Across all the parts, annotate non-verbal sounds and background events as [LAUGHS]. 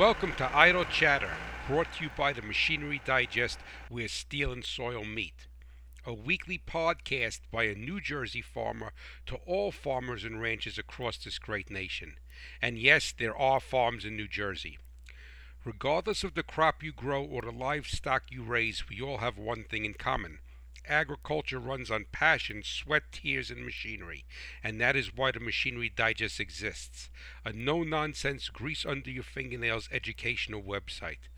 Welcome to Idle Chatter, brought to you by the Machinery Digest, where steel and soil meet. A weekly podcast by a New Jersey farmer to all farmers and ranchers across this great nation. And yes, there are farms in New Jersey. Regardless of the crop you grow or the livestock you raise, we all have one thing in common agriculture runs on passion, sweat, tears, and machinery, and that is why the Machinery Digest exists a no nonsense, grease under your fingernails educational website.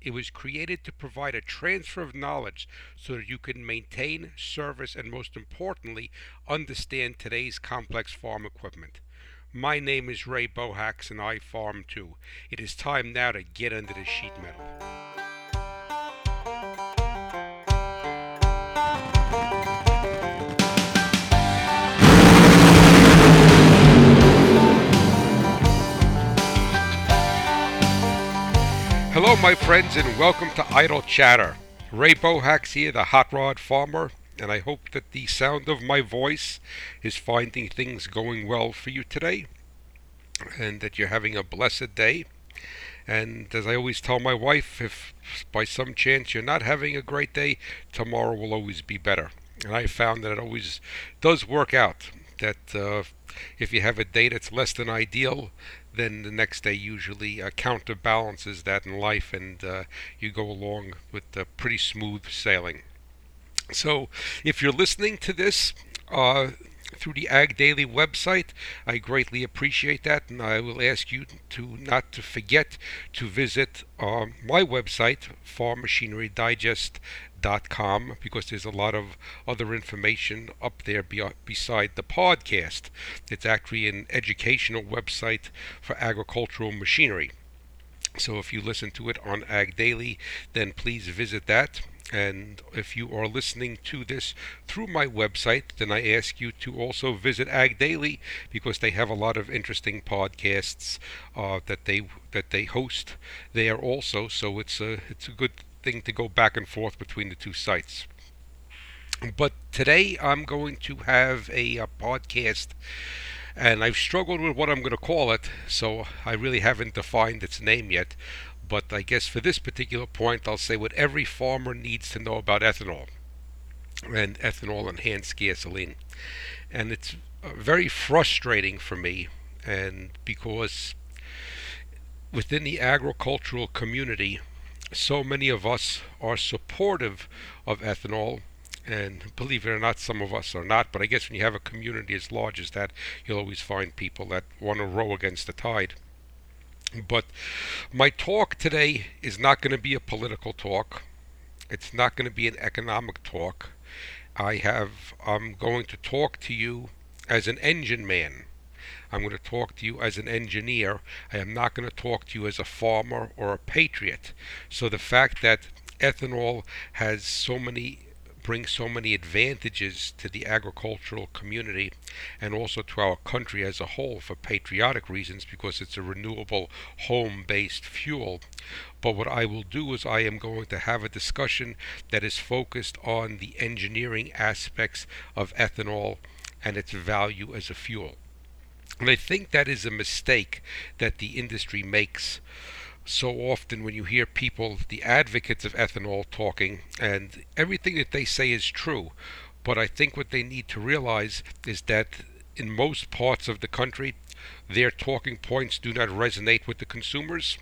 It was created to provide a transfer of knowledge so that you can maintain, service, and most importantly, understand today's complex farm equipment. My name is Ray Bohacz and I farm too. It is time now to get under the sheet metal. Hello, my friends, and welcome to Idle Chatter. Ray Bohacz here, the hot rod farmer, and I hope that the sound of my voice is finding things going well for you today, and that you're having a blessed day. And as I always tell my wife, if by some chance you're not having a great day, tomorrow will always be better. And I found that it always does work out. That uh, if you have a day that's less than ideal, then the next day usually uh, counterbalances that in life, and uh, you go along with pretty smooth sailing. So, if you're listening to this uh, through the Ag Daily website, I greatly appreciate that, and I will ask you to not to forget to visit uh, my website, Farm Machinery Digest com because there's a lot of other information up there be- beside the podcast. It's actually an educational website for agricultural machinery. So if you listen to it on Ag Daily, then please visit that. And if you are listening to this through my website, then I ask you to also visit Ag Daily because they have a lot of interesting podcasts uh, that they that they host there also. So it's a it's a good thing to go back and forth between the two sites. But today I'm going to have a, a podcast, and I've struggled with what I'm going to call it, so I really haven't defined its name yet. But I guess for this particular point, I'll say what every farmer needs to know about ethanol and ethanol enhanced gasoline. And it's uh, very frustrating for me, and because within the agricultural community, so many of us are supportive of ethanol, and believe it or not, some of us are not. But I guess when you have a community as large as that, you'll always find people that want to row against the tide. But my talk today is not going to be a political talk. It's not going to be an economic talk. I have I'm going to talk to you as an engine man. I'm going to talk to you as an engineer. I am not going to talk to you as a farmer or a patriot. So the fact that ethanol has so many brings so many advantages to the agricultural community and also to our country as a whole for patriotic reasons because it's a renewable home based fuel. But what I will do is I am going to have a discussion that is focused on the engineering aspects of ethanol and its value as a fuel. And I think that is a mistake that the industry makes so often when you hear people, the advocates of ethanol, talking, and everything that they say is true. But I think what they need to realize is that in most parts of the country, their talking points do not resonate with the consumers.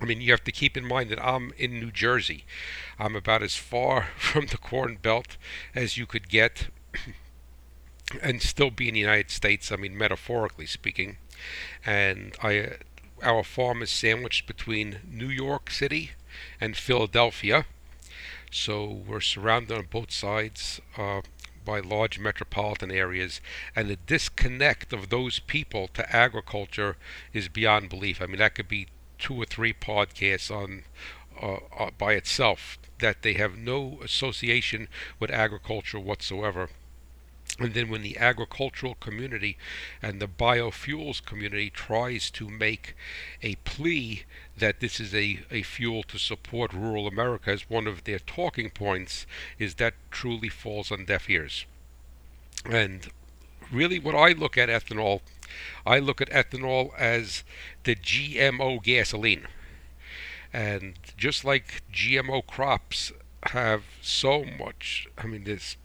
I mean, you have to keep in mind that I'm in New Jersey. I'm about as far [LAUGHS] from the Corn Belt as you could get and still be in the United States. I mean, metaphorically speaking. And I, our farm is sandwiched between New York City and Philadelphia. So we're surrounded on both sides uh, by large metropolitan areas, and the disconnect of those people to agriculture is beyond belief. I mean, that could be two or three podcasts on uh, uh, by itself that they have no association with agriculture whatsoever. And then when the agricultural community and the biofuels community tries to make a plea that this is a, a fuel to support rural America as one of their talking points, is that truly falls on deaf ears. And really what I look at ethanol I look at ethanol as the GMO gasoline. And just like GMO crops have so much, I mean, there's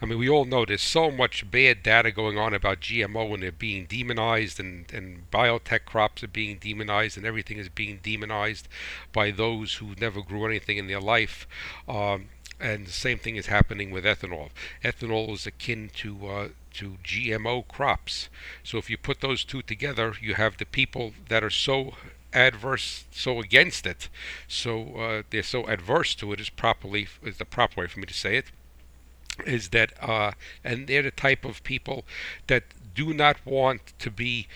I mean, we all know there's so much bad data going on about GMO and they're being demonized, and, and biotech crops are being demonized, and everything is being demonized by those who never grew anything in their life. Um, and the same thing is happening with ethanol. Ethanol is akin to uh, to GMO crops. So if you put those two together, you have the people that are so adverse, so against it, so uh, they're so adverse to it is properly is the proper way for me to say it is that uh, and they're the type of people that do not want to be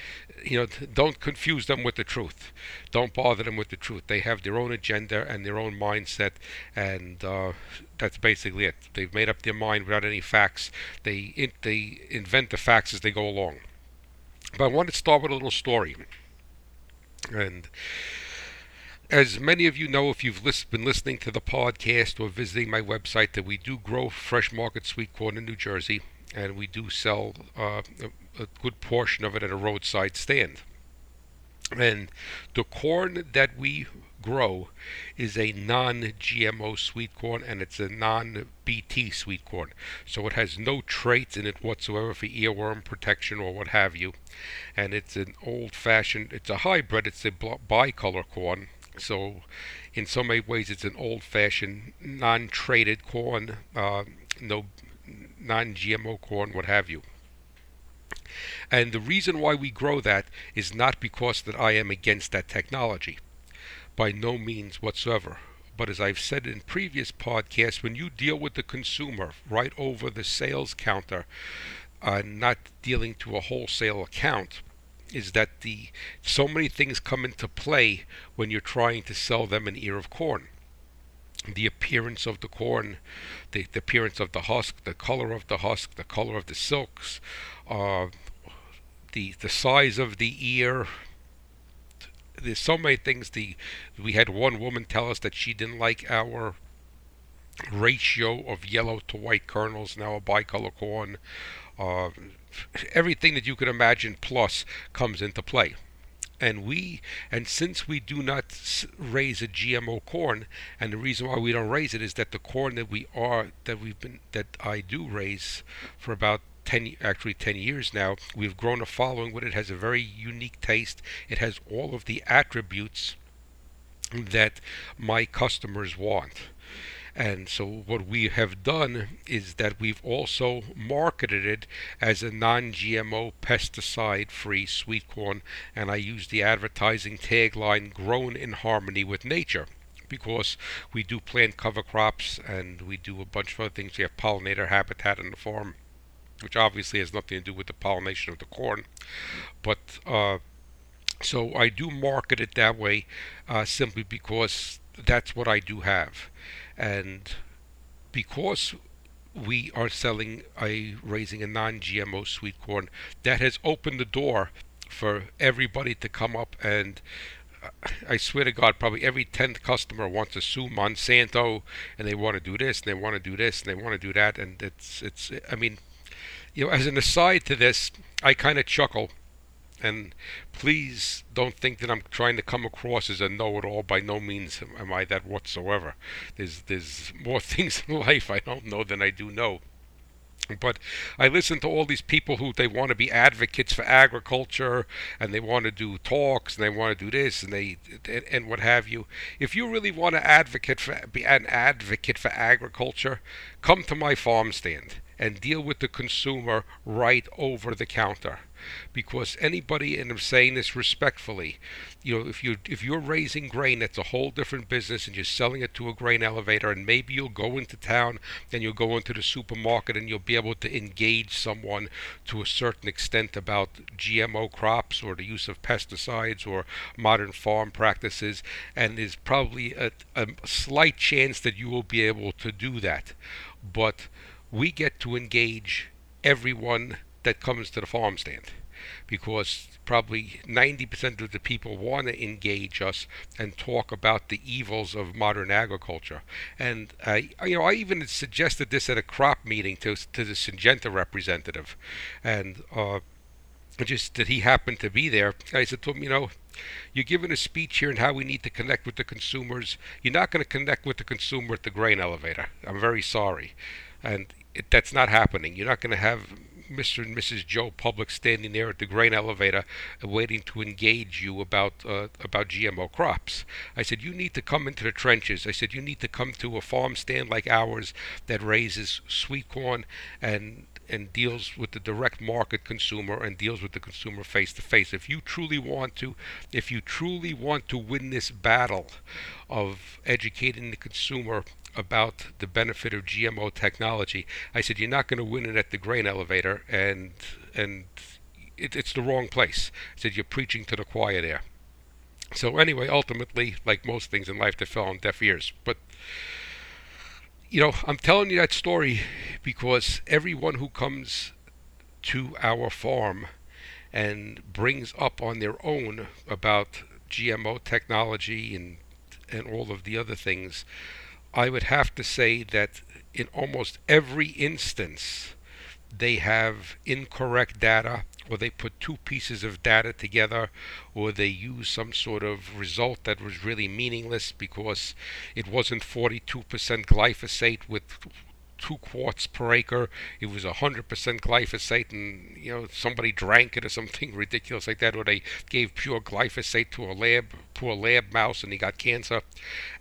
you know don't confuse them with the truth. Don't bother them with the truth. They have their own agenda and their own mindset and uh, that's basically it. They've made up their mind without any facts. They in, they invent the facts as they go along. But i want to start with a little story. And as many of you know, if you've list, been listening to the podcast or visiting my website, that we do grow fresh market sweet corn in New Jersey, and we do sell uh, a, a good portion of it at a roadside stand. And the corn that we grow is a non-GMO sweet corn and it's a non-BT sweet corn. So it has no traits in it whatsoever for earworm protection or what have you. And it's an old-fashioned, it's a hybrid, it's a bicolor corn so, in so many ways, it's an old-fashioned, non-traited corn, uh, no non-GMO corn, what have you. And the reason why we grow that is not because that I am against that technology, by no means whatsoever. But as I've said in previous podcasts, when you deal with the consumer right over the sales counter, uh, not dealing to a wholesale account, is that the so many things come into play when you're trying to sell them an ear of corn. The appearance of the corn, the, the appearance of the husk, the color of the husk, the color of the silks, uh, the the size of the ear. There's so many things. The we had one woman tell us that she didn't like our ratio of yellow to white kernels now a bicolor corn. Uh, everything that you could imagine plus comes into play. And we, and since we do not raise a GMO corn, and the reason why we don't raise it is that the corn that we are, that we've been, that I do raise for about 10 actually 10 years now we've grown a following with it has a very unique taste it has all of the attributes that my customers want and so what we have done is that we've also marketed it as a non-GMO pesticide-free sweet corn and I use the advertising tagline grown in harmony with nature because we do plant cover crops and we do a bunch of other things. We have pollinator habitat on the farm, which obviously has nothing to do with the pollination of the corn. But uh, so I do market it that way uh, simply because that's what I do have. And because we are selling a raising a non-GMO sweet corn, that has opened the door for everybody to come up and uh, I swear to God, probably every tenth customer wants to sue Monsanto, and they want to do this, and they want to do this, and they want to do that, and it's it's. I mean, you know, as an aside to this, I kind of chuckle and please don't think that I'm trying to come across as a know-it-all. By no means am I that whatsoever. There's there's more [LAUGHS] things in life I don't know than I do know. But I listen to all these people who they want to be advocates for agriculture and they want to do talks and they want to do this and they and, and what have you. If you really want to advocate for be an advocate for agriculture, come to my farm stand and deal with the consumer right over the counter because anybody and I'm saying this respectfully you know if you if you're raising grain that's a whole different business and you're selling it to a grain elevator and maybe you'll go into town and you'll go into the supermarket and you'll be able to engage someone to a certain extent about GMO crops or the use of pesticides or modern farm practices and there's probably a, a slight chance that you will be able to do that. But we get to engage everyone that comes to the farm stand because probably 90% of the people want to engage us and talk about the evils of modern agriculture. And I, you know, I even suggested this at a crop meeting to to the Syngenta representative, and uh, just that he happened to be there. I said to him, you know, you're giving a speech here on how we need to connect with the consumers. You're not going to connect with the consumer at the grain elevator. I'm very sorry. And it, that's not happening. You're not going to have Mr. and Mrs. Joe Public standing there at the grain elevator waiting to engage you about uh, about GMO crops. I said you need to come into the trenches. I said you need to come to a farm stand like ours that raises sweet corn and and deals with the direct market consumer and deals with the consumer face to face. If you truly want to, if you truly want to win this battle of educating the consumer about the benefit of GMO technology, I said you're not going to win it at the grain elevator, and and it, it's the wrong place. I said you're preaching to the choir there. So anyway, ultimately, like most things in life, they fell on deaf ears. But you know, I'm telling you that story because everyone who comes to our farm and brings up on their own about GMO technology and and all of the other things, I would have to say that in almost every instance they have incorrect data or they put two pieces of data together, or they use some sort of result that was really meaningless because it wasn't 42% glyphosate with two quarts per acre. It was 100% glyphosate, and you know somebody drank it or something [LAUGHS] ridiculous like that, or they gave pure glyphosate to a lab, to a lab mouse, and he got cancer.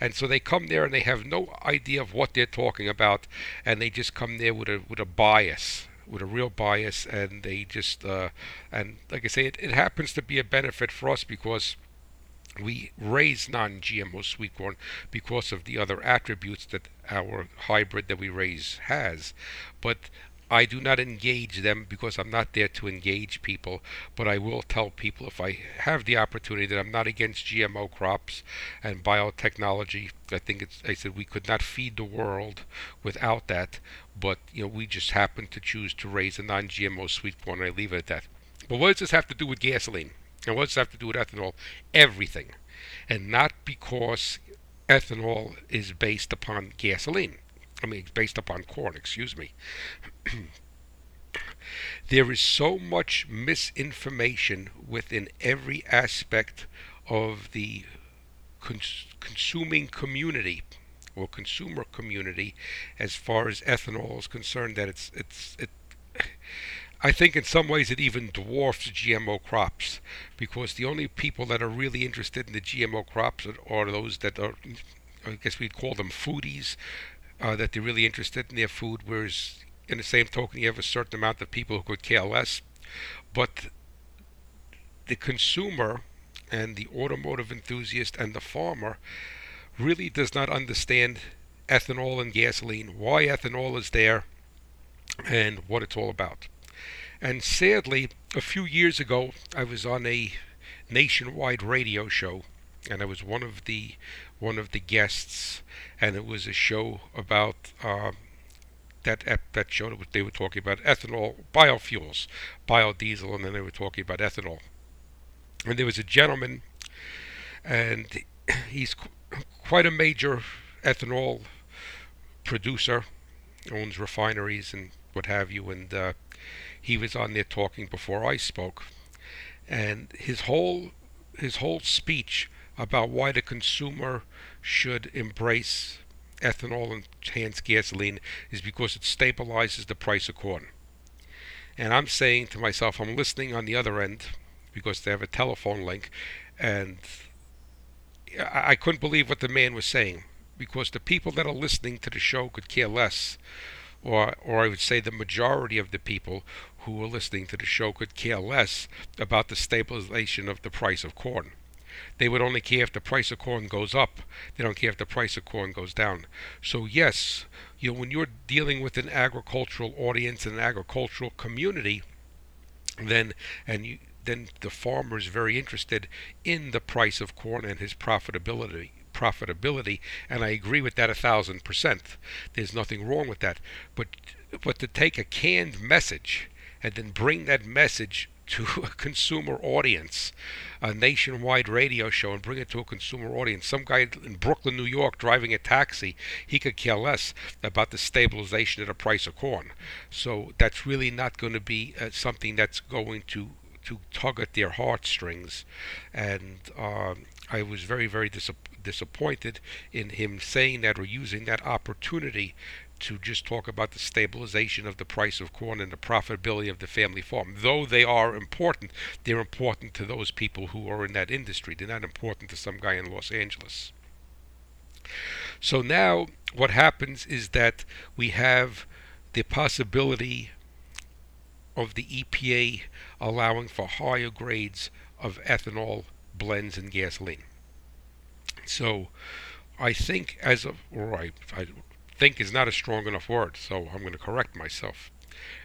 And so they come there and they have no idea of what they're talking about, and they just come there with a with a bias with a real bias, and they just uh, and like I say, it, it happens to be a benefit for us because we raise non-GMO sweet corn because of the other attributes that our hybrid that we raise has, but I do not engage them because I'm not there to engage people, but I will tell people if I have the opportunity that I'm not against GMO crops and biotechnology. I think it's I said we could not feed the world without that, but you know we just happen to choose to raise a non-GMO sweet corn. I leave it at that. But what does this have to do with gasoline? And what does that have to do with ethanol? Everything, and not because ethanol is based upon gasoline. I mean, it's based upon corn, excuse me. [CLEARS THROAT] there is so much misinformation within every aspect of the cons- consuming community or consumer community as far as ethanol is concerned that it's it's it I think in some ways it even dwarfs GMO crops because the only people that are really interested in the GMO crops are, those that are I guess we'd call them foodies uh, that they're really interested in their food, whereas in the same token, you have a certain amount of people who could care less. But the consumer and the automotive enthusiast and the farmer really does not understand ethanol and gasoline, why ethanol is there, and what it's all about. And sadly, a few years ago, I was on a nationwide radio show, and I was one of the one of the guests, and it was a show about uh, that that show that they were talking about ethanol, biofuels, biodiesel, and then they were talking about ethanol. And there was a gentleman, and he's quite a major ethanol producer, owns refineries and what have you, and uh, he was on there talking before I spoke, and his whole his whole speech about why the consumer should embrace ethanol and hence gasoline is because it stabilizes the price of corn. And I'm saying to myself, I'm listening on the other end because they have a telephone link, and I, I couldn't believe what the man was saying because the people that are listening to the show could care less, or or I would say the majority of the people who are listening to the show could care less about the stabilization of the price of corn. They would only care if the price of corn goes up. They don't care if the price of corn goes down. So yes, you know, when you're dealing with an agricultural audience and an agricultural community, then and you, then the farmer is very interested in the price of corn and his profitability profitability and I agree with that a thousand percent. There's nothing wrong with that. But but to take a canned message and then bring that message to [LAUGHS] a consumer audience, a nationwide radio show, and bring it to a consumer audience. Some guy in Brooklyn, New York, driving a taxi, he could care less about the stabilization of the price of corn. So that's really not going to be uh, something that's going to to tug at their heartstrings, and uh, I was very very dis- disappointed in him saying that or using that opportunity to just talk about the stabilization of the price of corn and the profitability of the family farm. Though they are important, they're important to those people who are in that industry. They're not important to some guy in Los Angeles. So now what happens is that we have the possibility of the EPA allowing for higher grades of ethanol blends in gasoline. So I think as of, or I, I think is not a strong enough word, so I'm going to correct myself.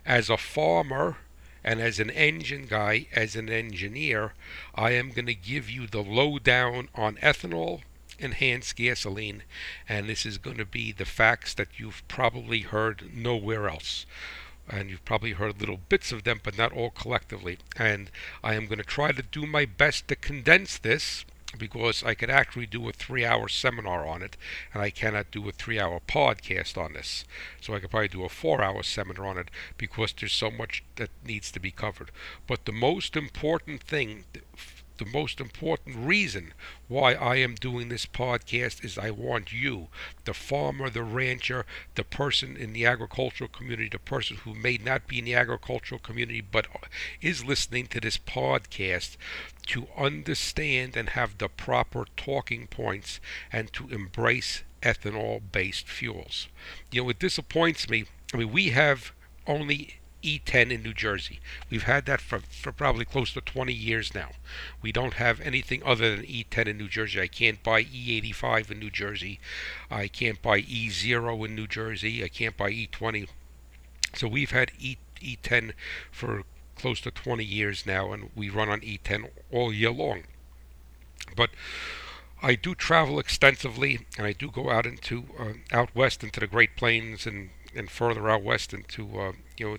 As a farmer and as an engine guy, as an engineer, I am going to give you the lowdown on ethanol, enhanced gasoline, and this is going to be the facts that you've probably heard nowhere else. And you've probably heard little bits of them, but not all collectively. And I am going to try to do my best to condense this because I could actually do a three hour seminar on it, and I cannot do a three hour podcast on this. So I could probably do a four hour seminar on it because there's so much that needs to be covered. But the most important thing the most important reason why I am doing this podcast is I want you, the farmer, the rancher, the person in the agricultural community, the person who may not be in the agricultural community but is listening to this podcast, to understand and have the proper talking points and to embrace ethanol based fuels. You know, it disappoints me. I mean, we have only E10 in New Jersey. We've had that for, for probably close to 20 years now. We don't have anything other than E10 in New Jersey. I can't buy E85 in New Jersey. I can't buy E0 in New Jersey. I can't buy E20. So we've had E, E10 for close to 20 years now, and we run on E10 all year long. But I do travel extensively, and I do go out into uh, out west into the Great Plains and and further out west into uh, you know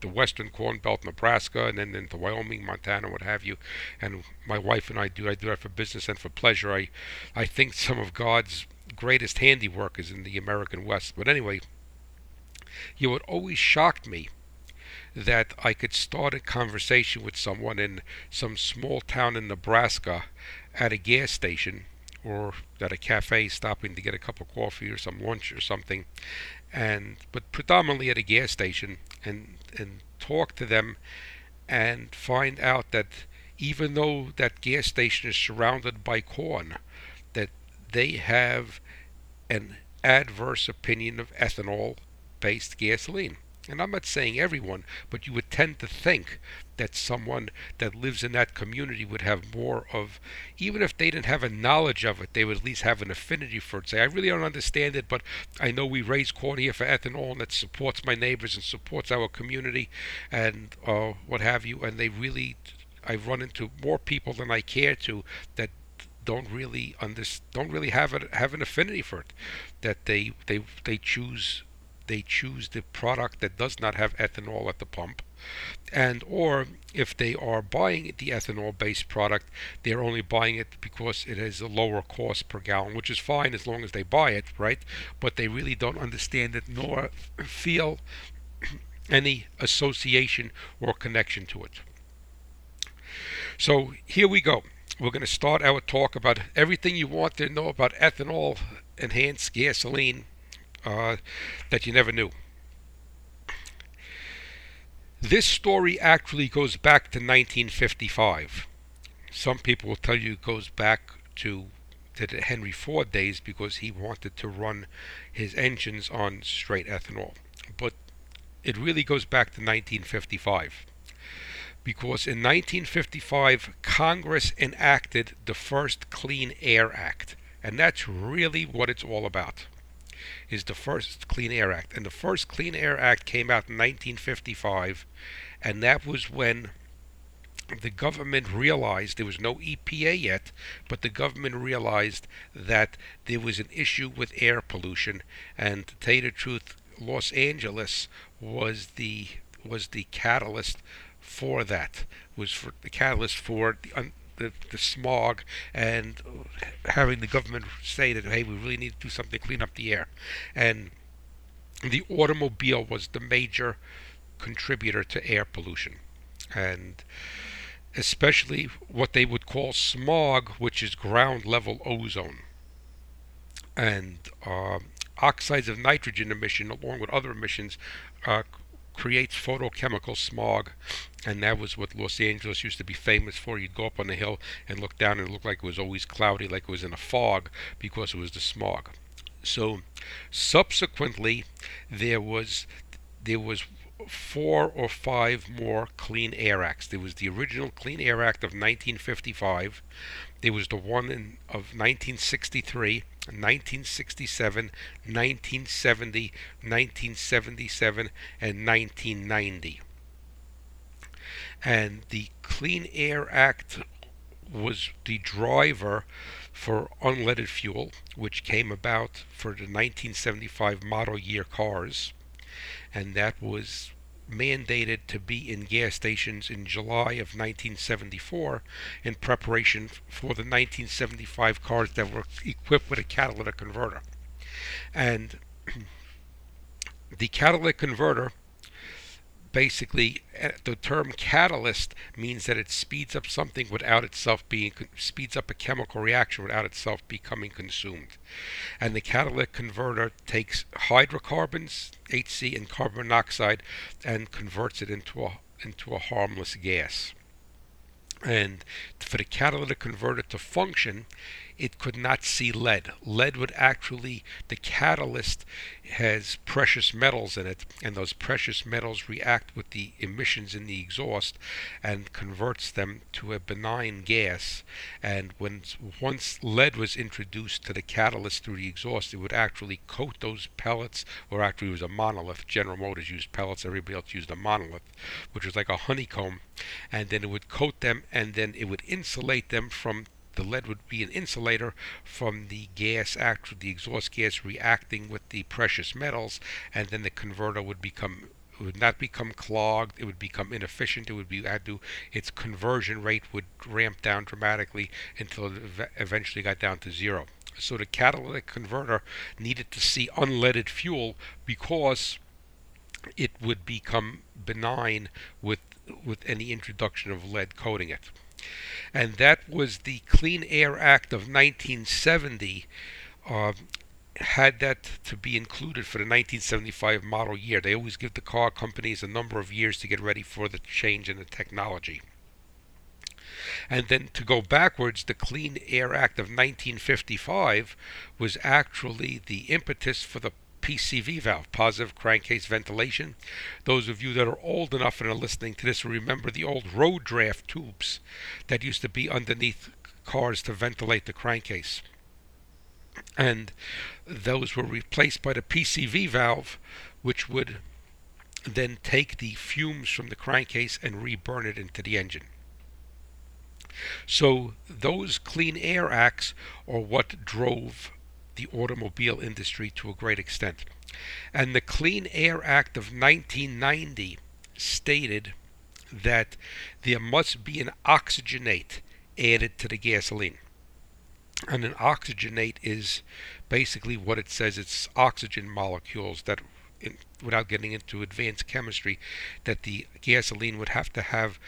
the western corn belt, Nebraska, and then into Wyoming, Montana, what have you. And my wife and I do I do that for business and for pleasure. I I think some of God's greatest handiwork is in the American West. But anyway, you know, it always shocked me that I could start a conversation with someone in some small town in Nebraska at a gas station or at a cafe stopping to get a cup of coffee or some lunch or something and but predominantly at a gas station and and talk to them and find out that even though that gas station is surrounded by corn that they have an adverse opinion of ethanol based gasoline. And I'm not saying everyone, but you would tend to think that someone that lives in that community would have more of, even if they didn't have a knowledge of it, they would at least have an affinity for it. Say, I really don't understand it, but I know we raise corn here for ethanol and that supports my neighbors and supports our community and uh, what have you. And they really, I've run into more people than I care to that don't really under, don't really have a, have an affinity for it. That they they they choose they choose the product that does not have ethanol at the pump and or if they are buying the ethanol based product they're only buying it because it has a lower cost per gallon which is fine as long as they buy it right? But they really don't understand it nor feel any association or connection to it. So here we go. We're going to start our talk about everything you want to know about ethanol enhanced gasoline uh, that you never knew. This story actually goes back to 1955. Some people will tell you it goes back to, to the Henry Ford days because he wanted to run his engines on straight ethanol. But it really goes back to 1955 because in 1955 Congress enacted the first Clean Air Act, and that's really what it's all about is the first Clean Air Act. And the first Clean Air Act came out in 1955, and that was when the government realized there was no EPA yet, but the government realized that there was an issue with air pollution. And to tell you the truth, Los Angeles was the was the catalyst for that. Was for the catalyst for the the, the smog and having the government say that hey we really need to do something to clean up the air and the automobile was the major contributor to air pollution and especially what they would call smog, which is ground level ozone. And uh, oxides of nitrogen emission, along with other emissions, uh, creates photochemical smog, and that was what Los Angeles used to be famous for. You'd go up on the hill and look down, and it looked like it was always cloudy, like it was in a fog, because it was the smog. So, subsequently, there was there was four or five more Clean Air Acts. There was the original Clean Air Act of 1955. There was the one in, of 1963, 1967, 1970, 1977, and 1990. And the Clean Air Act was the driver for unleaded fuel, which came about for the 1975 model year cars and that was mandated to be in gas stations in July of 1974 in preparation for the 1975 cars that were equipped with a catalytic converter. And [CLEARS THROAT] the catalytic converter basically uh, the term catalyst means that it speeds up something without itself being speeds up a chemical reaction without itself becoming consumed. And the catalytic converter takes hydrocarbons HC and carbon monoxide and converts it into a into a harmless gas. And for the catalytic converter to function it could not see lead. Lead would actually, the catalyst has precious metals in it, and those precious metals react with the emissions in the exhaust and converts them to a benign gas. And when once lead was introduced to the catalyst through the exhaust, it would actually coat those pellets, or actually it was a monolith. General Motors used pellets, everybody else used a monolith, which was like a honeycomb, and then it would coat them, and then it would insulate them from the lead would be an insulator from the gas act the exhaust gas reacting with the precious metals and then the converter would become it would not become clogged it would become inefficient it would be had to its conversion rate would ramp down dramatically until it eventually got down to zero. So the catalytic converter needed to see unleaded fuel because it would become benign with with any introduction of lead coating it and that was the Clean Air Act of 1970. Uh, had that to be included for the 1975 model year. They always give the car companies a number of years to get ready for the change in the technology. And then to go backwards, the Clean Air Act of 1955 was actually the impetus for the PCV valve, positive crankcase ventilation. Those of you that are old enough and are listening to this remember the old road draft tubes that used to be underneath cars to ventilate the crankcase. And those were replaced by the PCV valve, which would then take the fumes from the crankcase and reburn it into the engine. So those Clean Air Acts are what drove the automobile industry to a great extent. And the Clean Air Act of 1990 stated that there must be an oxygenate added to the gasoline. And an oxygenate is basically what it says it's oxygen molecules that, in, without getting into advanced chemistry, that the gasoline would have to have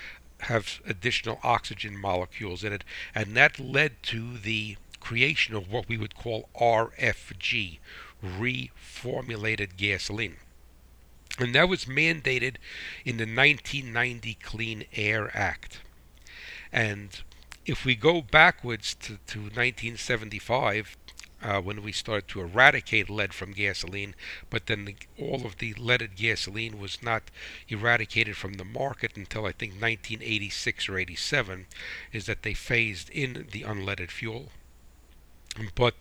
have additional oxygen molecules in it, and that led to the creation of what we would call RFG, reformulated gasoline. And that was mandated in the 1990 Clean Air Act. And if we go backwards to, to 1975, uh, when we started to eradicate lead from gasoline, but then the, all of the leaded gasoline was not eradicated from the market until I think 1986 or 87, is that they phased in the unleaded fuel. But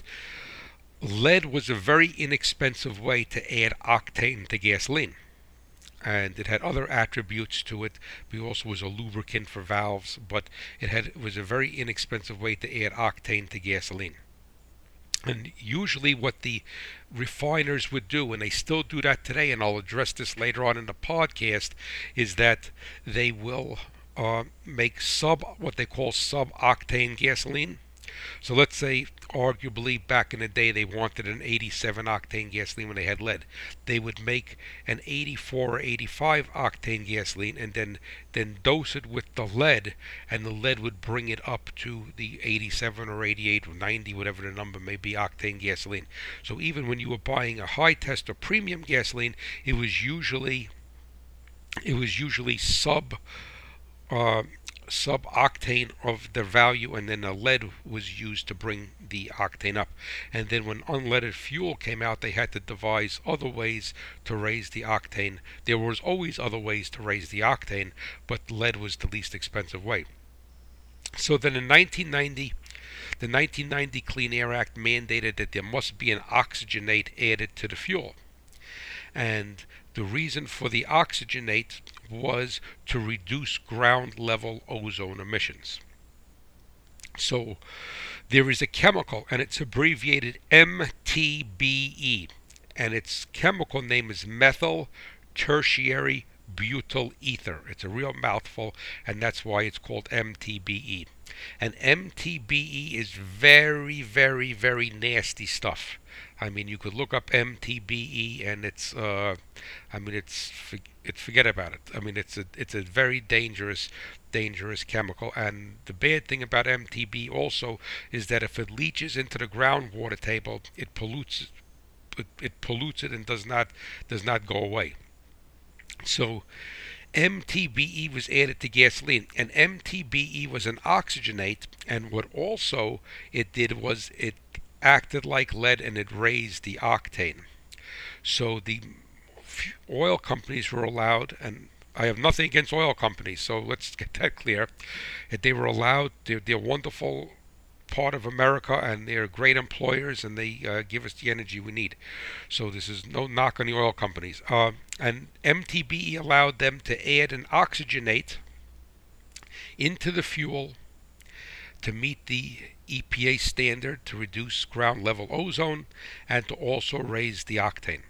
lead was a very inexpensive way to add octane to gasoline. And it had other attributes to it. It also was a lubricant for valves, but it had it was a very inexpensive way to add octane to gasoline. And usually, what the refiners would do, and they still do that today, and I'll address this later on in the podcast, is that they will uh, make sub what they call sub octane gasoline So let's say, arguably, back in the day, they wanted an 87 octane gasoline when they had lead. They would make an 84 or 85 octane gasoline and then then dose it with the lead, and the lead would bring it up to the 87 or 88 or 90, whatever the number may be, octane gasoline. So even when you were buying a high test or premium gasoline, it was usually it was usually sub uh, sub octane of the value, and then the lead was used to bring the octane up. And then when unleaded fuel came out, they had to devise other ways to raise the octane. There was always other ways to raise the octane, but lead was the least expensive way. So then in 1990, the 1990 Clean Air Act mandated that there must be an oxygenate added to the fuel. And the reason for the oxygenate was to reduce ground level ozone emissions. So there is a chemical, and it's abbreviated MTBE, and its chemical name is methyl tertiary butyl ether. It's a real mouthful, and that's why it's called MTBE. And MTBE is very, very, very nasty stuff. I mean, you could look up MTBE, and it's, uh, I mean, it's, it's forget about it. I mean, it's a, it's a very dangerous, dangerous chemical. And the bad thing about MTBE also is that if it leaches into the groundwater table, it pollutes, it, it pollutes it and does not, does not go away. So, MTBE was added to gasoline, and MTBE was an oxygenate, and what also it did was it acted like lead and it raised the octane. So the oil companies were allowed, and I have nothing against oil companies, so let's get that clear, that they were allowed, they're, they're wonderful part of America and they're great employers and they uh, give us the energy we need. So this is no knock on the oil companies. Uh, and MTBE allowed them to add an oxygenate into the fuel to meet the EPA standard to reduce ground level ozone and to also raise the octane.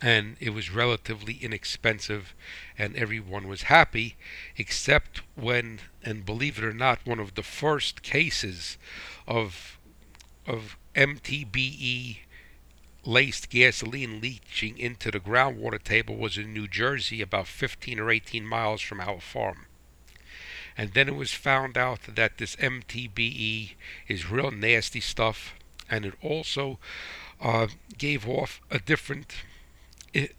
And it was relatively inexpensive, and everyone was happy, except when, and believe it or not, one of the first cases of of MTBE laced gasoline leaching into the groundwater table was in New Jersey, about 15 or 18 miles from our farm. And then it was found out that this MTBE is real nasty stuff, and it also uh, gave off a different. It,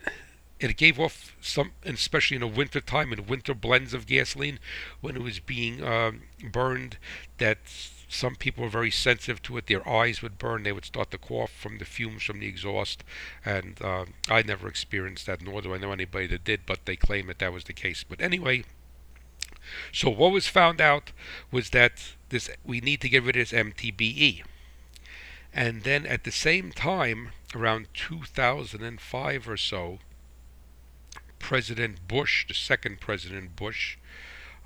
it gave off some, especially in the winter time, in winter blends of gasoline, when it was being um, burned, that some people were very sensitive to it. Their eyes would burn. They would start to cough from the fumes from the exhaust. And uh, I never experienced that, nor do I know anybody that did, but they claim that that was the case. But anyway, so what was found out was that this we need to get rid of this MTBE. And then at the same time, around 2005 or so, President Bush, the second President Bush,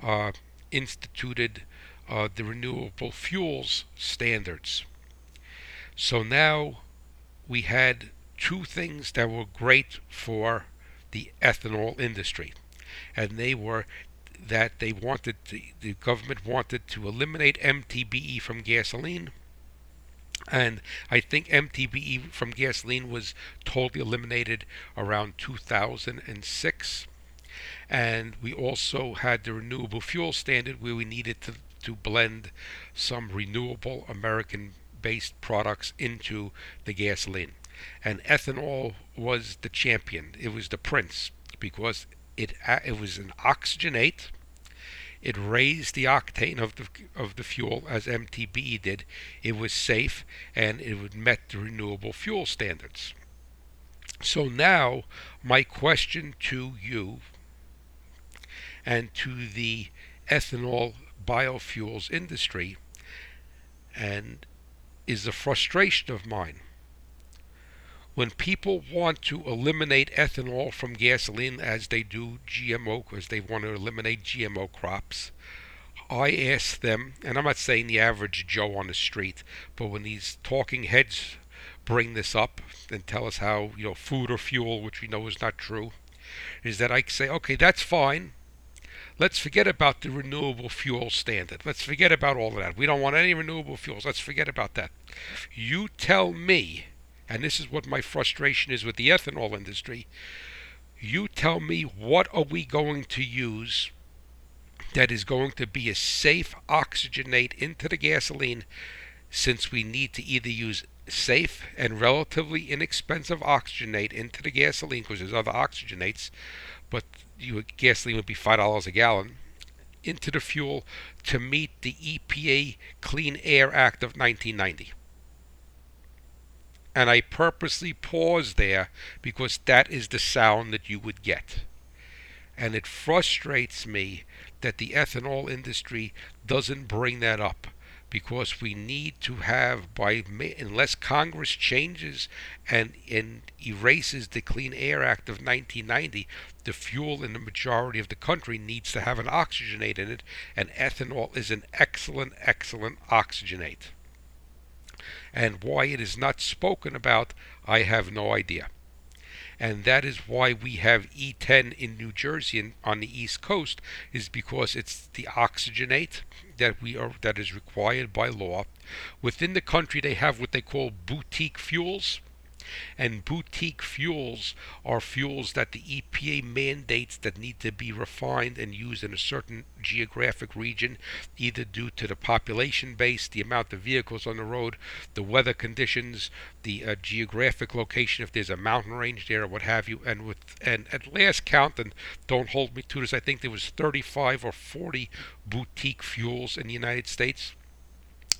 uh, instituted uh, the renewable fuels standards. So now we had two things that were great for the ethanol industry, and they were that they wanted to, the government wanted to eliminate MTBE from gasoline. And I think MTBE from gasoline was totally eliminated around 2006. And we also had the renewable fuel standard where we needed to, to blend some renewable American based products into the gasoline. And ethanol was the champion, it was the prince because it it was an oxygenate. It raised the octane of the of the fuel as MTBE did. It was safe and it would met the renewable fuel standards. So now my question to you and to the ethanol biofuels industry and is a frustration of mine when people want to eliminate ethanol from gasoline as they do GMO because they want to eliminate GMO crops, I ask them, and I'm not saying the average Joe on the street, but when these talking heads bring this up and tell us how, you know, food or fuel, which we know is not true, is that I say, okay, that's fine. let's forget about the renewable fuel standard. Let's forget about all of that. We don't want any renewable fuels. Let's forget about that. You tell me, and this is what my frustration is with the ethanol industry. You tell me what are we going to use that is going to be a safe oxygenate into the gasoline since we need to either use safe and relatively inexpensive oxygenate into the gasoline because there's other oxygenates, but you gasoline would be five dollars a gallon into the fuel to meet the EPA Clean Air Act of 1990. And I purposely pause there because that is the sound that you would get. And it frustrates me that the ethanol industry doesn't bring that up because we need to have by unless Congress changes and, and erases the Clean Air Act of 1990, the fuel in the majority of the country needs to have an oxygenate in it, and ethanol is an excellent, excellent oxygenate. And why it is not spoken about, I have no idea and that is why we have E10 in New Jersey and on the East Coast is because it's the oxygenate that we are that is required by law. Within the country, they have what they call boutique fuels and boutique fuels are fuels that the EPA mandates that need to be refined and used in a certain geographic region, either due to the population base, the amount of vehicles on the road, the weather conditions, the uh, geographic location, if there's a mountain range there or what have you. And with and at last count, and don't hold me to this, I think there was 35 or 40 boutique fuels in the United States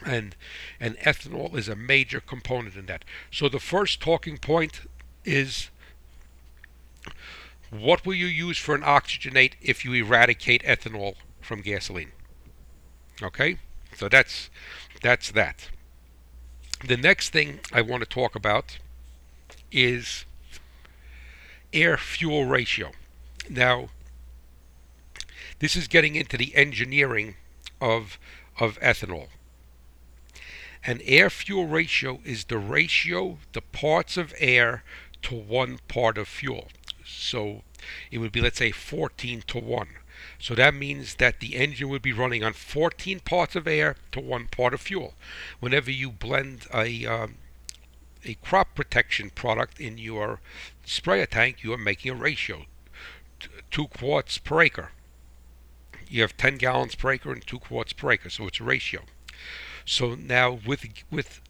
and and ethanol is a major component in that. So the first talking point is what will you use for an oxygenate if you eradicate ethanol from gasoline? Okay? So that's that's that. The next thing I want to talk about is air fuel ratio. Now, this is getting into the engineering of of ethanol. An air fuel ratio is the ratio the parts of air to one part of fuel. So it would be, let's say, 14 to 1. So that means that the engine would be running on 14 parts of air to one part of fuel. Whenever you blend a um, a crop protection product in your sprayer tank, you are making a ratio, two quarts per acre. You have 10 gallons per acre and two quarts per acre, so it's a ratio. So now with with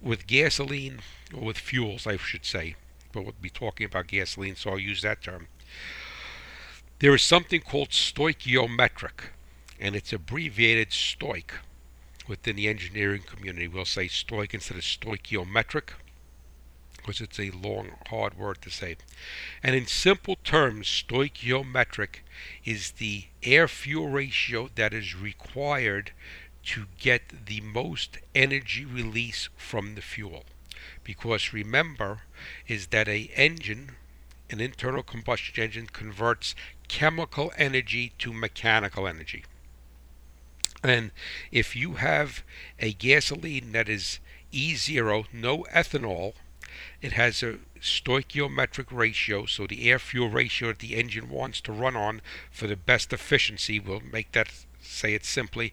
with gasoline or with fuels, I should say, but we'll be talking about gasoline, so I'll use that term. There is something called stoichiometric, and it's abbreviated stoic within the engineering community. We'll say stoic instead of stoichiometric because it's a long, hard word to say. And in simple terms, stoichiometric is the air fuel ratio that is required to get the most energy release from the fuel. Because remember, is that a engine, an internal combustion engine, converts chemical energy to mechanical energy. And if you have a gasoline that is E0, no ethanol, it has a stoichiometric ratio, so the air fuel ratio that the engine wants to run on for the best efficiency will make that say it simply,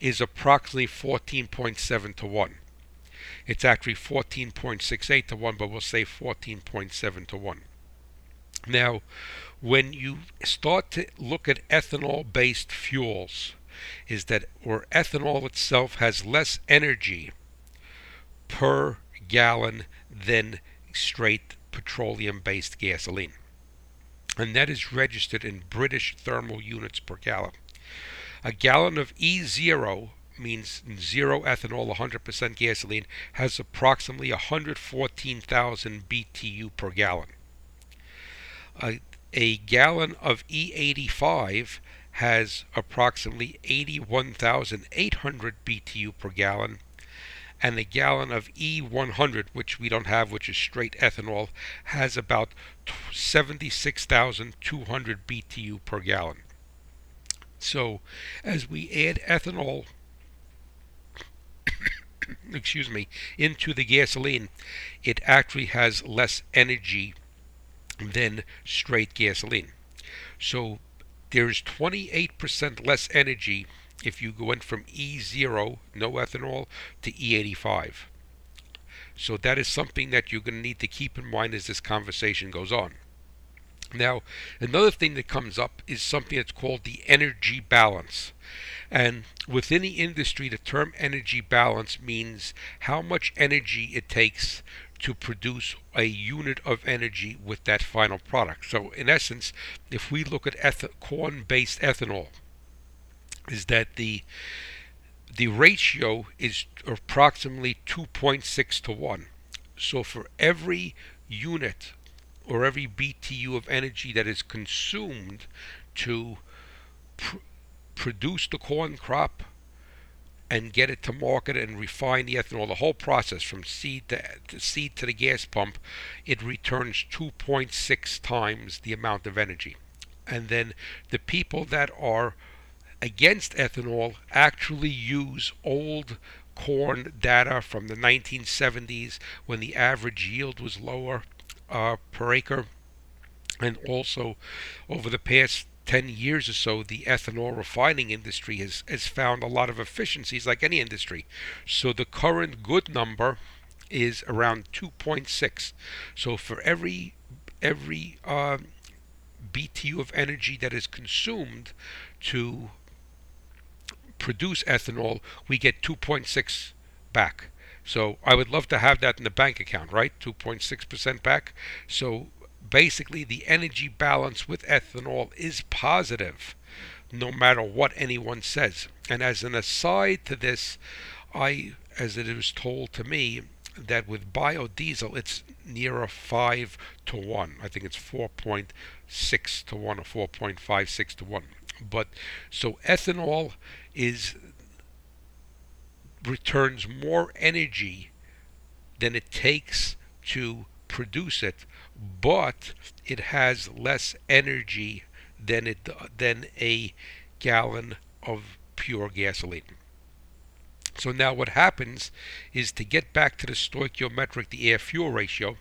is approximately 14.7 to 1. It's actually 14.68 to 1, but we'll say 14.7 to 1. Now, when you start to look at ethanol based fuels, is that or ethanol itself has less energy per gallon than straight petroleum based gasoline. And that is registered in British thermal units per gallon. A gallon of E0 means zero ethanol, 100% gasoline, has approximately 114,000 BTU per gallon. A, a gallon of E85 has approximately 81,800 BTU per gallon, and a gallon of E100, which we don't have, which is straight ethanol, has about 76,200 BTU per gallon. So as we add ethanol, [COUGHS] excuse me, into the gasoline, it actually has less energy than straight gasoline. So There's 28% less energy if you went from E0, no ethanol, to E85. So that is something that you're going to need to keep in mind as this conversation goes on. Now, another thing that comes up is something that's called the energy balance. And within the industry, the term energy balance means how much energy it takes to produce a unit of energy with that final product. So, in essence, if we look at eth- corn-based ethanol, is that the the ratio is approximately 2.6 to 1. So for every unit or every BTU of energy that is consumed to pr- produce the corn crop and get it to market and refine the ethanol, the whole process from seed to, to seed to the gas pump, it returns 2.6 times the amount of energy. And then the people that are against ethanol actually use old corn data from the 1970s when the average yield was lower uh, per acre. And also over the past 10 years or so, the ethanol refining industry has, has found a lot of efficiencies like any industry. So the current good number is around 2.6. So for every every uh, BTU of energy that is consumed to produce ethanol, we get 2.6 back. So I would love to have that in the bank account, right? 2.6% back. So basically, the energy balance with ethanol is positive, no matter what anyone says. And as an aside to this, I, as it was told to me, that with biodiesel it's nearer 5 to 1. I think it's 4.6 to 1 or 4.56 to 1. But so ethanol is returns more energy than it takes to produce it, but it has less energy than it than a gallon of pure gasoline. So now what happens is to get back to the stoichiometric, the air fuel ratio.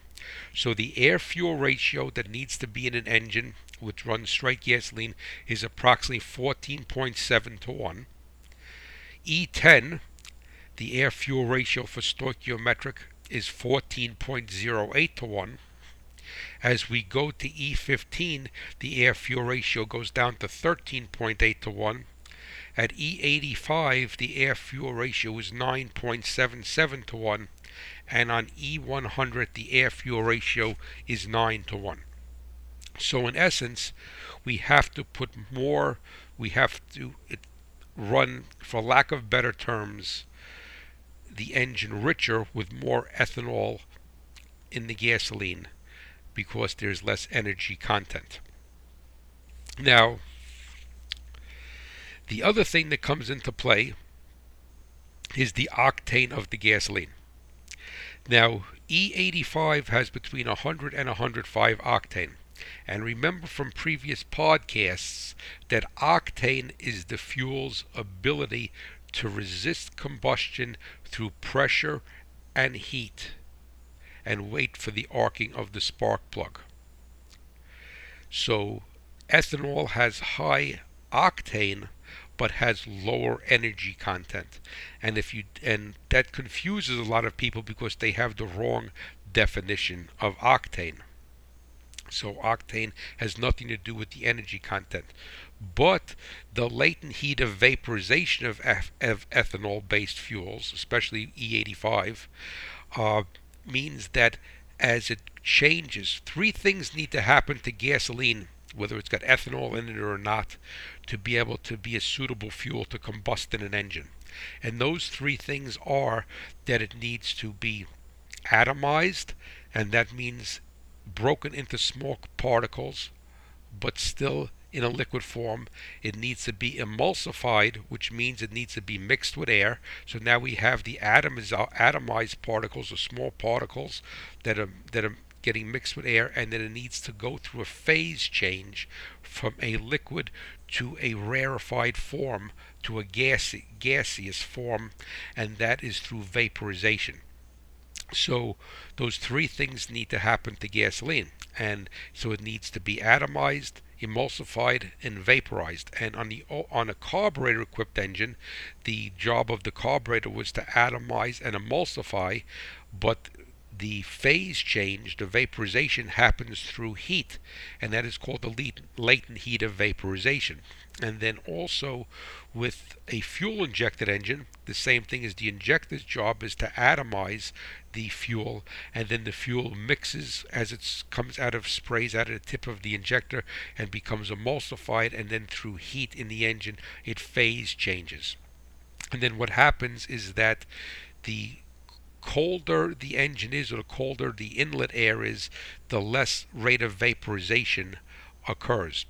So the air fuel ratio that needs to be in an engine which runs straight gasoline is approximately 14.7 to 1. E10, the air fuel ratio for stoichiometric, is 14.08 to 1. As we go to E15, the air fuel ratio goes down to 13.8 to 1. At E85, the air fuel ratio is 9.77 to 1. And on E100, the air fuel ratio is 9 to 1. So, in essence, we have to put more, we have to, run, for lack of better terms, the engine richer with more ethanol in the gasoline because there's less energy content. Now, the other thing that comes into play is the octane of the gasoline. Now, E85 has between 100 and 105 octane. And remember from previous podcasts that octane is the fuel's ability to resist combustion through pressure and heat and wait for the arcing of the spark plug. So ethanol has high octane but has lower energy content. And if you and that confuses a lot of people because they have the wrong definition of octane. So octane has nothing to do with the energy content. But the latent heat of vaporization of, of ethanol based fuels, especially E85, uh, means that as it changes, three things need to happen to gasoline, whether it's got ethanol in it or not, to be able to be a suitable fuel to combust in an engine. And those three things are that it needs to be atomized, and that means broken into small particles, but still in a liquid form. It needs to be emulsified, which means it needs to be mixed with air. So now we have the atomized particles or small particles that are that are getting mixed with air, and then it needs to go through a phase change from a liquid to a rarefied form to a gas, gaseous form, and that is through vaporization. So those three things need to happen to gasoline. And so it needs to be atomized, emulsified, and vaporized. And on the on a carburetor equipped engine, the job of the carburetor was to atomize and emulsify, but the phase change, the vaporization happens through heat, and that is called the latent heat of vaporization. And then also with a fuel injected engine, the same thing as the injector's job is to atomize the fuel, and then the fuel mixes as it comes out of sprays out of the tip of the injector and becomes emulsified, and then through heat in the engine, it phase changes. And then what happens is that the colder the engine is or the colder the inlet air is, the less rate of vaporization occurs.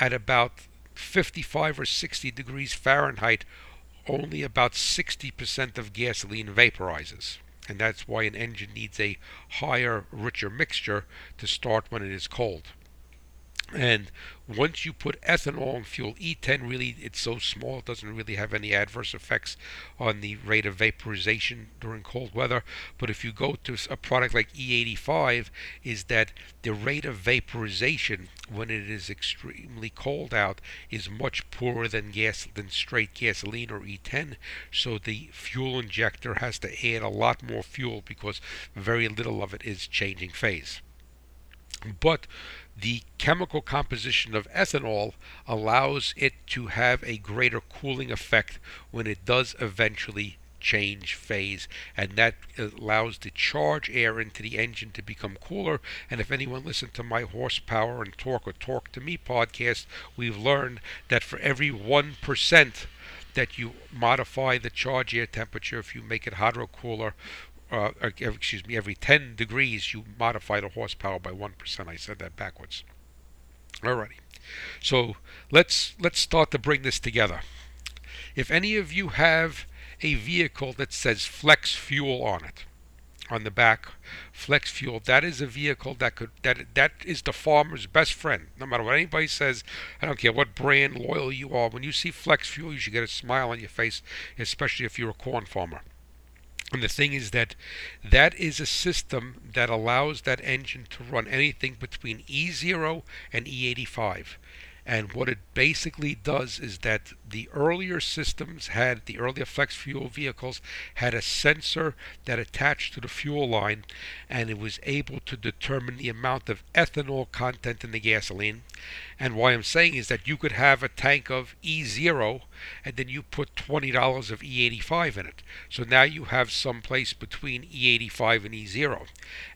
At about 55 or 60 degrees Fahrenheit, only about 60% of gasoline vaporizes. And that's why an engine needs a higher, richer mixture to start when it is cold. And once you put ethanol in fuel, E10 really, it's so small, it doesn't really have any adverse effects on the rate of vaporization during cold weather. But if you go to a product like E85, is that the rate of vaporization when it is extremely cold out is much poorer than gas than straight gasoline or E10. So the fuel injector has to add a lot more fuel because very little of it is changing phase. But the chemical composition of ethanol allows it to have a greater cooling effect when it does eventually change phase. And that allows the charge air into the engine to become cooler. And if anyone listened to my horsepower and torque or torque to me podcast we've learned that for every 1% that you modify the charge air temperature if you make it hotter or cooler uh, excuse me, every 10 degrees you modify the horsepower by 1%. I said that backwards. Alrighty. So let's let's start to bring this together. If any of you have a vehicle that says flex fuel on it, on the back, flex fuel, that is a vehicle that could that that is the farmer's best friend. No matter what anybody says, I don't care what brand loyal you are. When you see flex fuel, you should get a smile on your face, especially if you're a corn farmer. And the thing is that that is a system that allows that engine to run anything between E0 and E85. And what it basically does is that the earlier systems had, the earlier flex fuel vehicles had a sensor that attached to the fuel line and it was able to determine the amount of ethanol content in the gasoline. And why I'm saying is that you could have a tank of E0 and then you put $20 of E85 in it. So now you have some place between E85 and E0.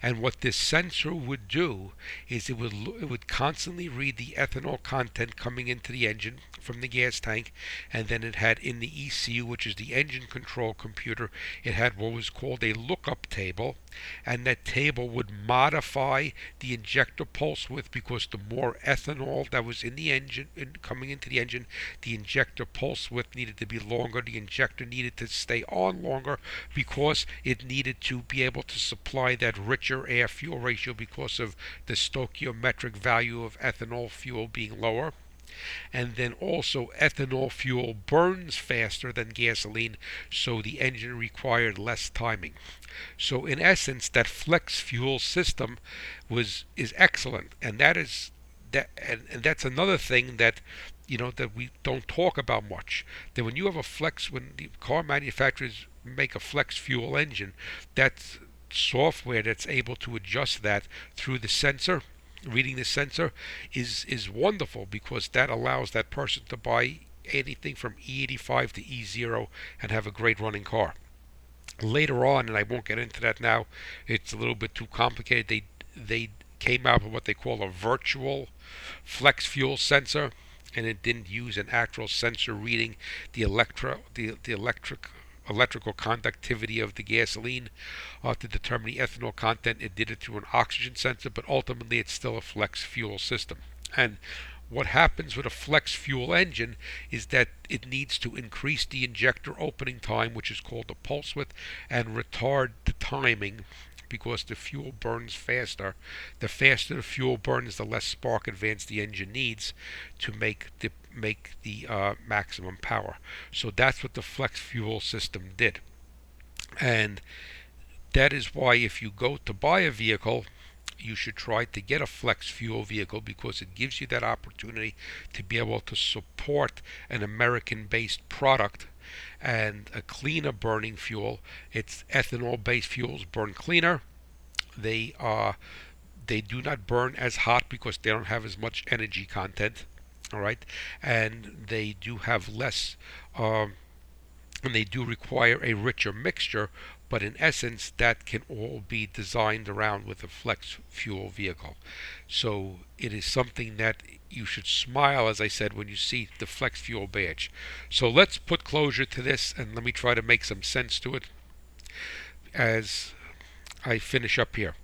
And what this sensor would do is it would it would constantly read the ethanol content coming into the engine from the gas tank and then it had in the ECU which is the engine control computer it had what was called a lookup table. And that table would modify the injector pulse width because the more ethanol that was in the engine in, coming into the engine the injector pulse width needed to be longer the injector needed to stay on longer because it needed to be able to supply that richer air fuel ratio because of the stoichiometric value of ethanol fuel being lower and then also ethanol fuel burns faster than gasoline, so the engine required less timing. So in essence, that flex fuel system was is excellent, and that is that, and, and that's another thing that you know that we don't talk about much. That when you have a flex, when the car manufacturers make a flex fuel engine, that's software that's able to adjust that through the sensor reading the sensor is is wonderful because that allows that person to buy anything from E85 to E0 and have a great running car. Later on, and I won't get into that now, it's a little bit too complicated. They they came out with what they call a virtual flex fuel sensor, and it didn't use an actual sensor reading the electro the, the electric electrical conductivity of the gasoline uh, to determine the ethanol content. It did it through an oxygen sensor, but ultimately it's still a flex fuel system. And what happens with a flex fuel engine is that it needs to increase the injector opening time, which is called the pulse width, and retard the timing because the fuel burns faster. The faster the fuel burns, the less spark advance the engine needs to make the make the uh, maximum power. So that's what the flex fuel system did. And That is why if you go to buy a vehicle, you should try to get a flex fuel vehicle because it gives you that opportunity to be able to support an American based product and a cleaner burning fuel. It's ethanol based fuels burn cleaner. They are they do not burn as hot because they don't have as much energy content. All right, and they do have less, um, and they do require a richer mixture. But in essence, that can all be designed around with a flex fuel vehicle. So it is something that you should smile, as I said, when you see the flex fuel badge. So let's put closure to this and let me try to make some sense to it as I finish up here.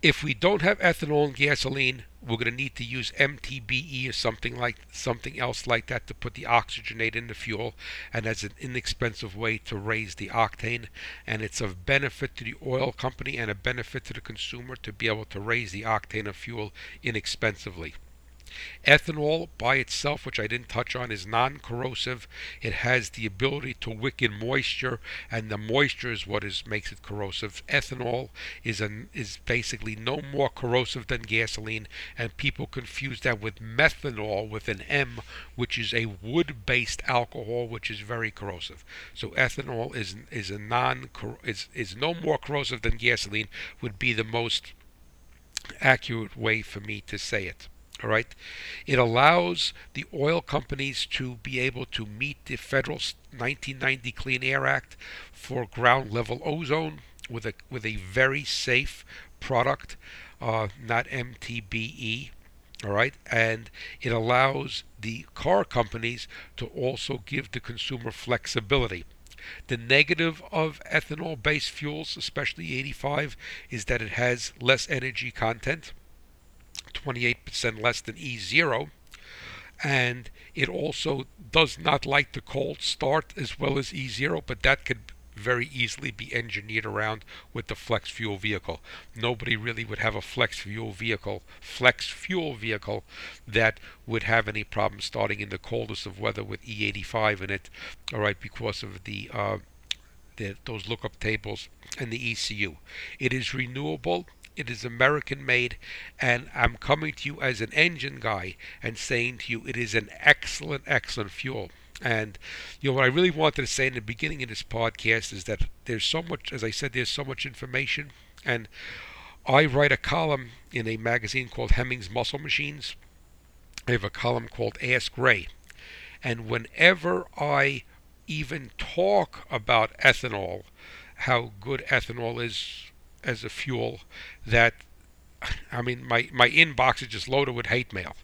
If we don't have ethanol and gasoline, we're going to need to use MTBE or something like something else like that to put the oxygenate in the fuel, and as an inexpensive way to raise the octane. And it's of benefit to the oil company and a benefit to the consumer to be able to raise the octane of fuel inexpensively. Ethanol by itself, which I didn't touch on, is non corrosive. It has the ability to wick in moisture, and the moisture is what is, makes it corrosive. Ethanol is, an, is basically no more corrosive than gasoline, and people confuse that with methanol with an M, which is a wood based alcohol, which is very corrosive. So ethanol is, is, a non, is, is no more corrosive than gasoline, would be the most accurate way for me to say it. All right. It allows the oil companies to be able to meet the federal 1990 Clean Air Act for ground level ozone with a with a very safe product, uh, not MTBE. All right, and it allows the car companies to also give the consumer flexibility. The negative of ethanol based fuels, especially 85, is that it has less energy content. 28% less than E0 and it also does not like the cold start as well as E0 but that could very easily be engineered around with the flex fuel vehicle. Nobody really would have a flex fuel vehicle, flex fuel vehicle that would have any problem starting in the coldest of weather with E85 in it. All right, because of the uh, the, those lookup tables and the ECU. It is renewable. It is American made, and I'm coming to you as an engine guy and saying to you it is an excellent, excellent fuel. And you know what I really wanted to say in the beginning of this podcast is that there's so much, as I said, there's so much information, and I write a column in a magazine called Hemmings Muscle Machines. I have a column called Ask Ray, and whenever I even talk about ethanol, how good ethanol is as a fuel that I mean my my inbox is just loaded with hate mail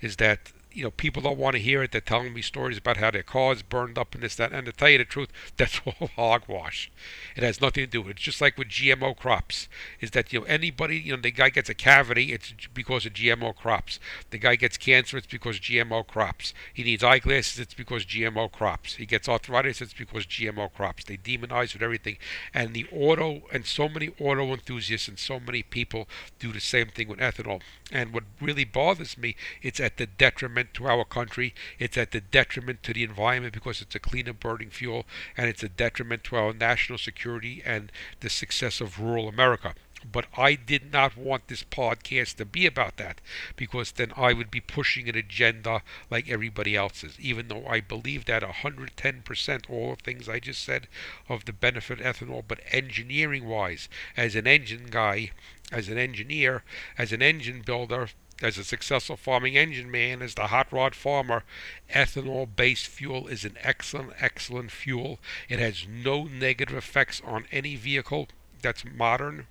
is that you know, people don't want to hear it. They're telling me stories about how their cars burned up and this, that. And to tell you the truth, [LAUGHS] that's all hogwash. It has nothing to do with it. It's just like with GMO crops. Is that, you know, anybody, you know, the guy gets a cavity, it's because of GMO crops. The guy gets cancer, it's because GMO crops. He needs eyeglasses, it's because GMO crops. He gets arthritis, it's because GMO crops. They demonize with everything. And the auto, and so many auto enthusiasts and so many people do the same thing with ethanol. And what really bothers me, it's at the detriment to our country. It's at the detriment to the environment because it's a cleaner burning fuel, and it's a detriment to our national security and the success of rural America. But I did not want this podcast to be about that because then I would be pushing an agenda like everybody else's, even though I believe that 110%, all the things I just said, of the benefit ethanol, but engineering wise, as an engine guy, as an engineer, as an engine builder, as a successful farming engine man, as the hot rod farmer, ethanol based fuel is an excellent, excellent fuel. It has no negative effects on any vehicle that's modern.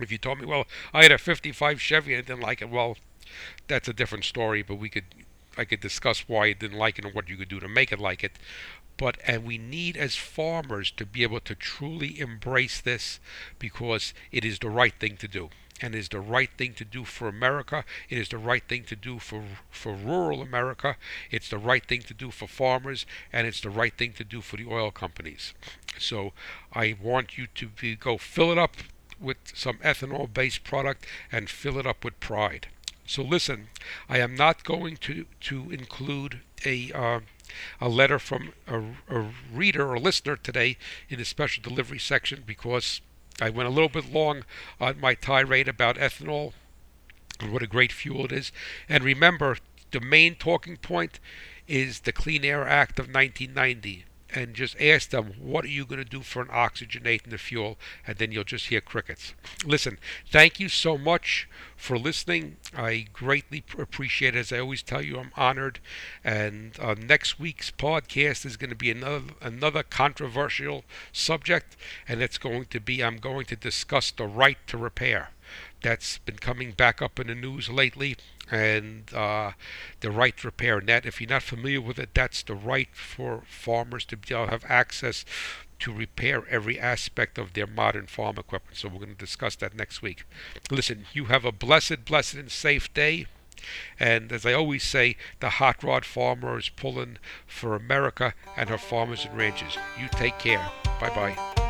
If you told me, well, I had a 55 Chevy and I didn't like it, well, that's a different story, but we could I could discuss why I didn't like it and what you could do to make it like it. But and we need as farmers to be able to truly embrace this because it is the right thing to do and is the right thing to do for America. It is the right thing to do for for rural America. It's the right thing to do for farmers, and it's the right thing to do for the oil companies. So I want you to be, go fill it up with some ethanol-based product and fill it up with pride. So listen, I am not going to to include a uh, a letter from a, a reader or listener today in the special delivery section because I went a little bit long on my tirade about ethanol and what a great fuel it is. And remember, the main talking point is the Clean Air Act of 1990 and just ask them, what are you going to do for an oxygenating the fuel? And then you'll just hear crickets. Listen, thank you so much for listening. I greatly appreciate it. As I always tell you, I'm honored. And uh, next week's podcast is going to be another another controversial subject, and it's going to be I'm going to discuss the right to repair that's been coming back up in the news lately, and uh, the right to repair net. If you're not familiar with it, that's the right for farmers to be able to have access to repair every aspect of their modern farm equipment. So we're going to discuss that next week. Listen, you have a blessed, blessed, and safe day. And as I always say, the hot rod farmer is pulling for America and her farmers and ranchers. You take care. Bye bye.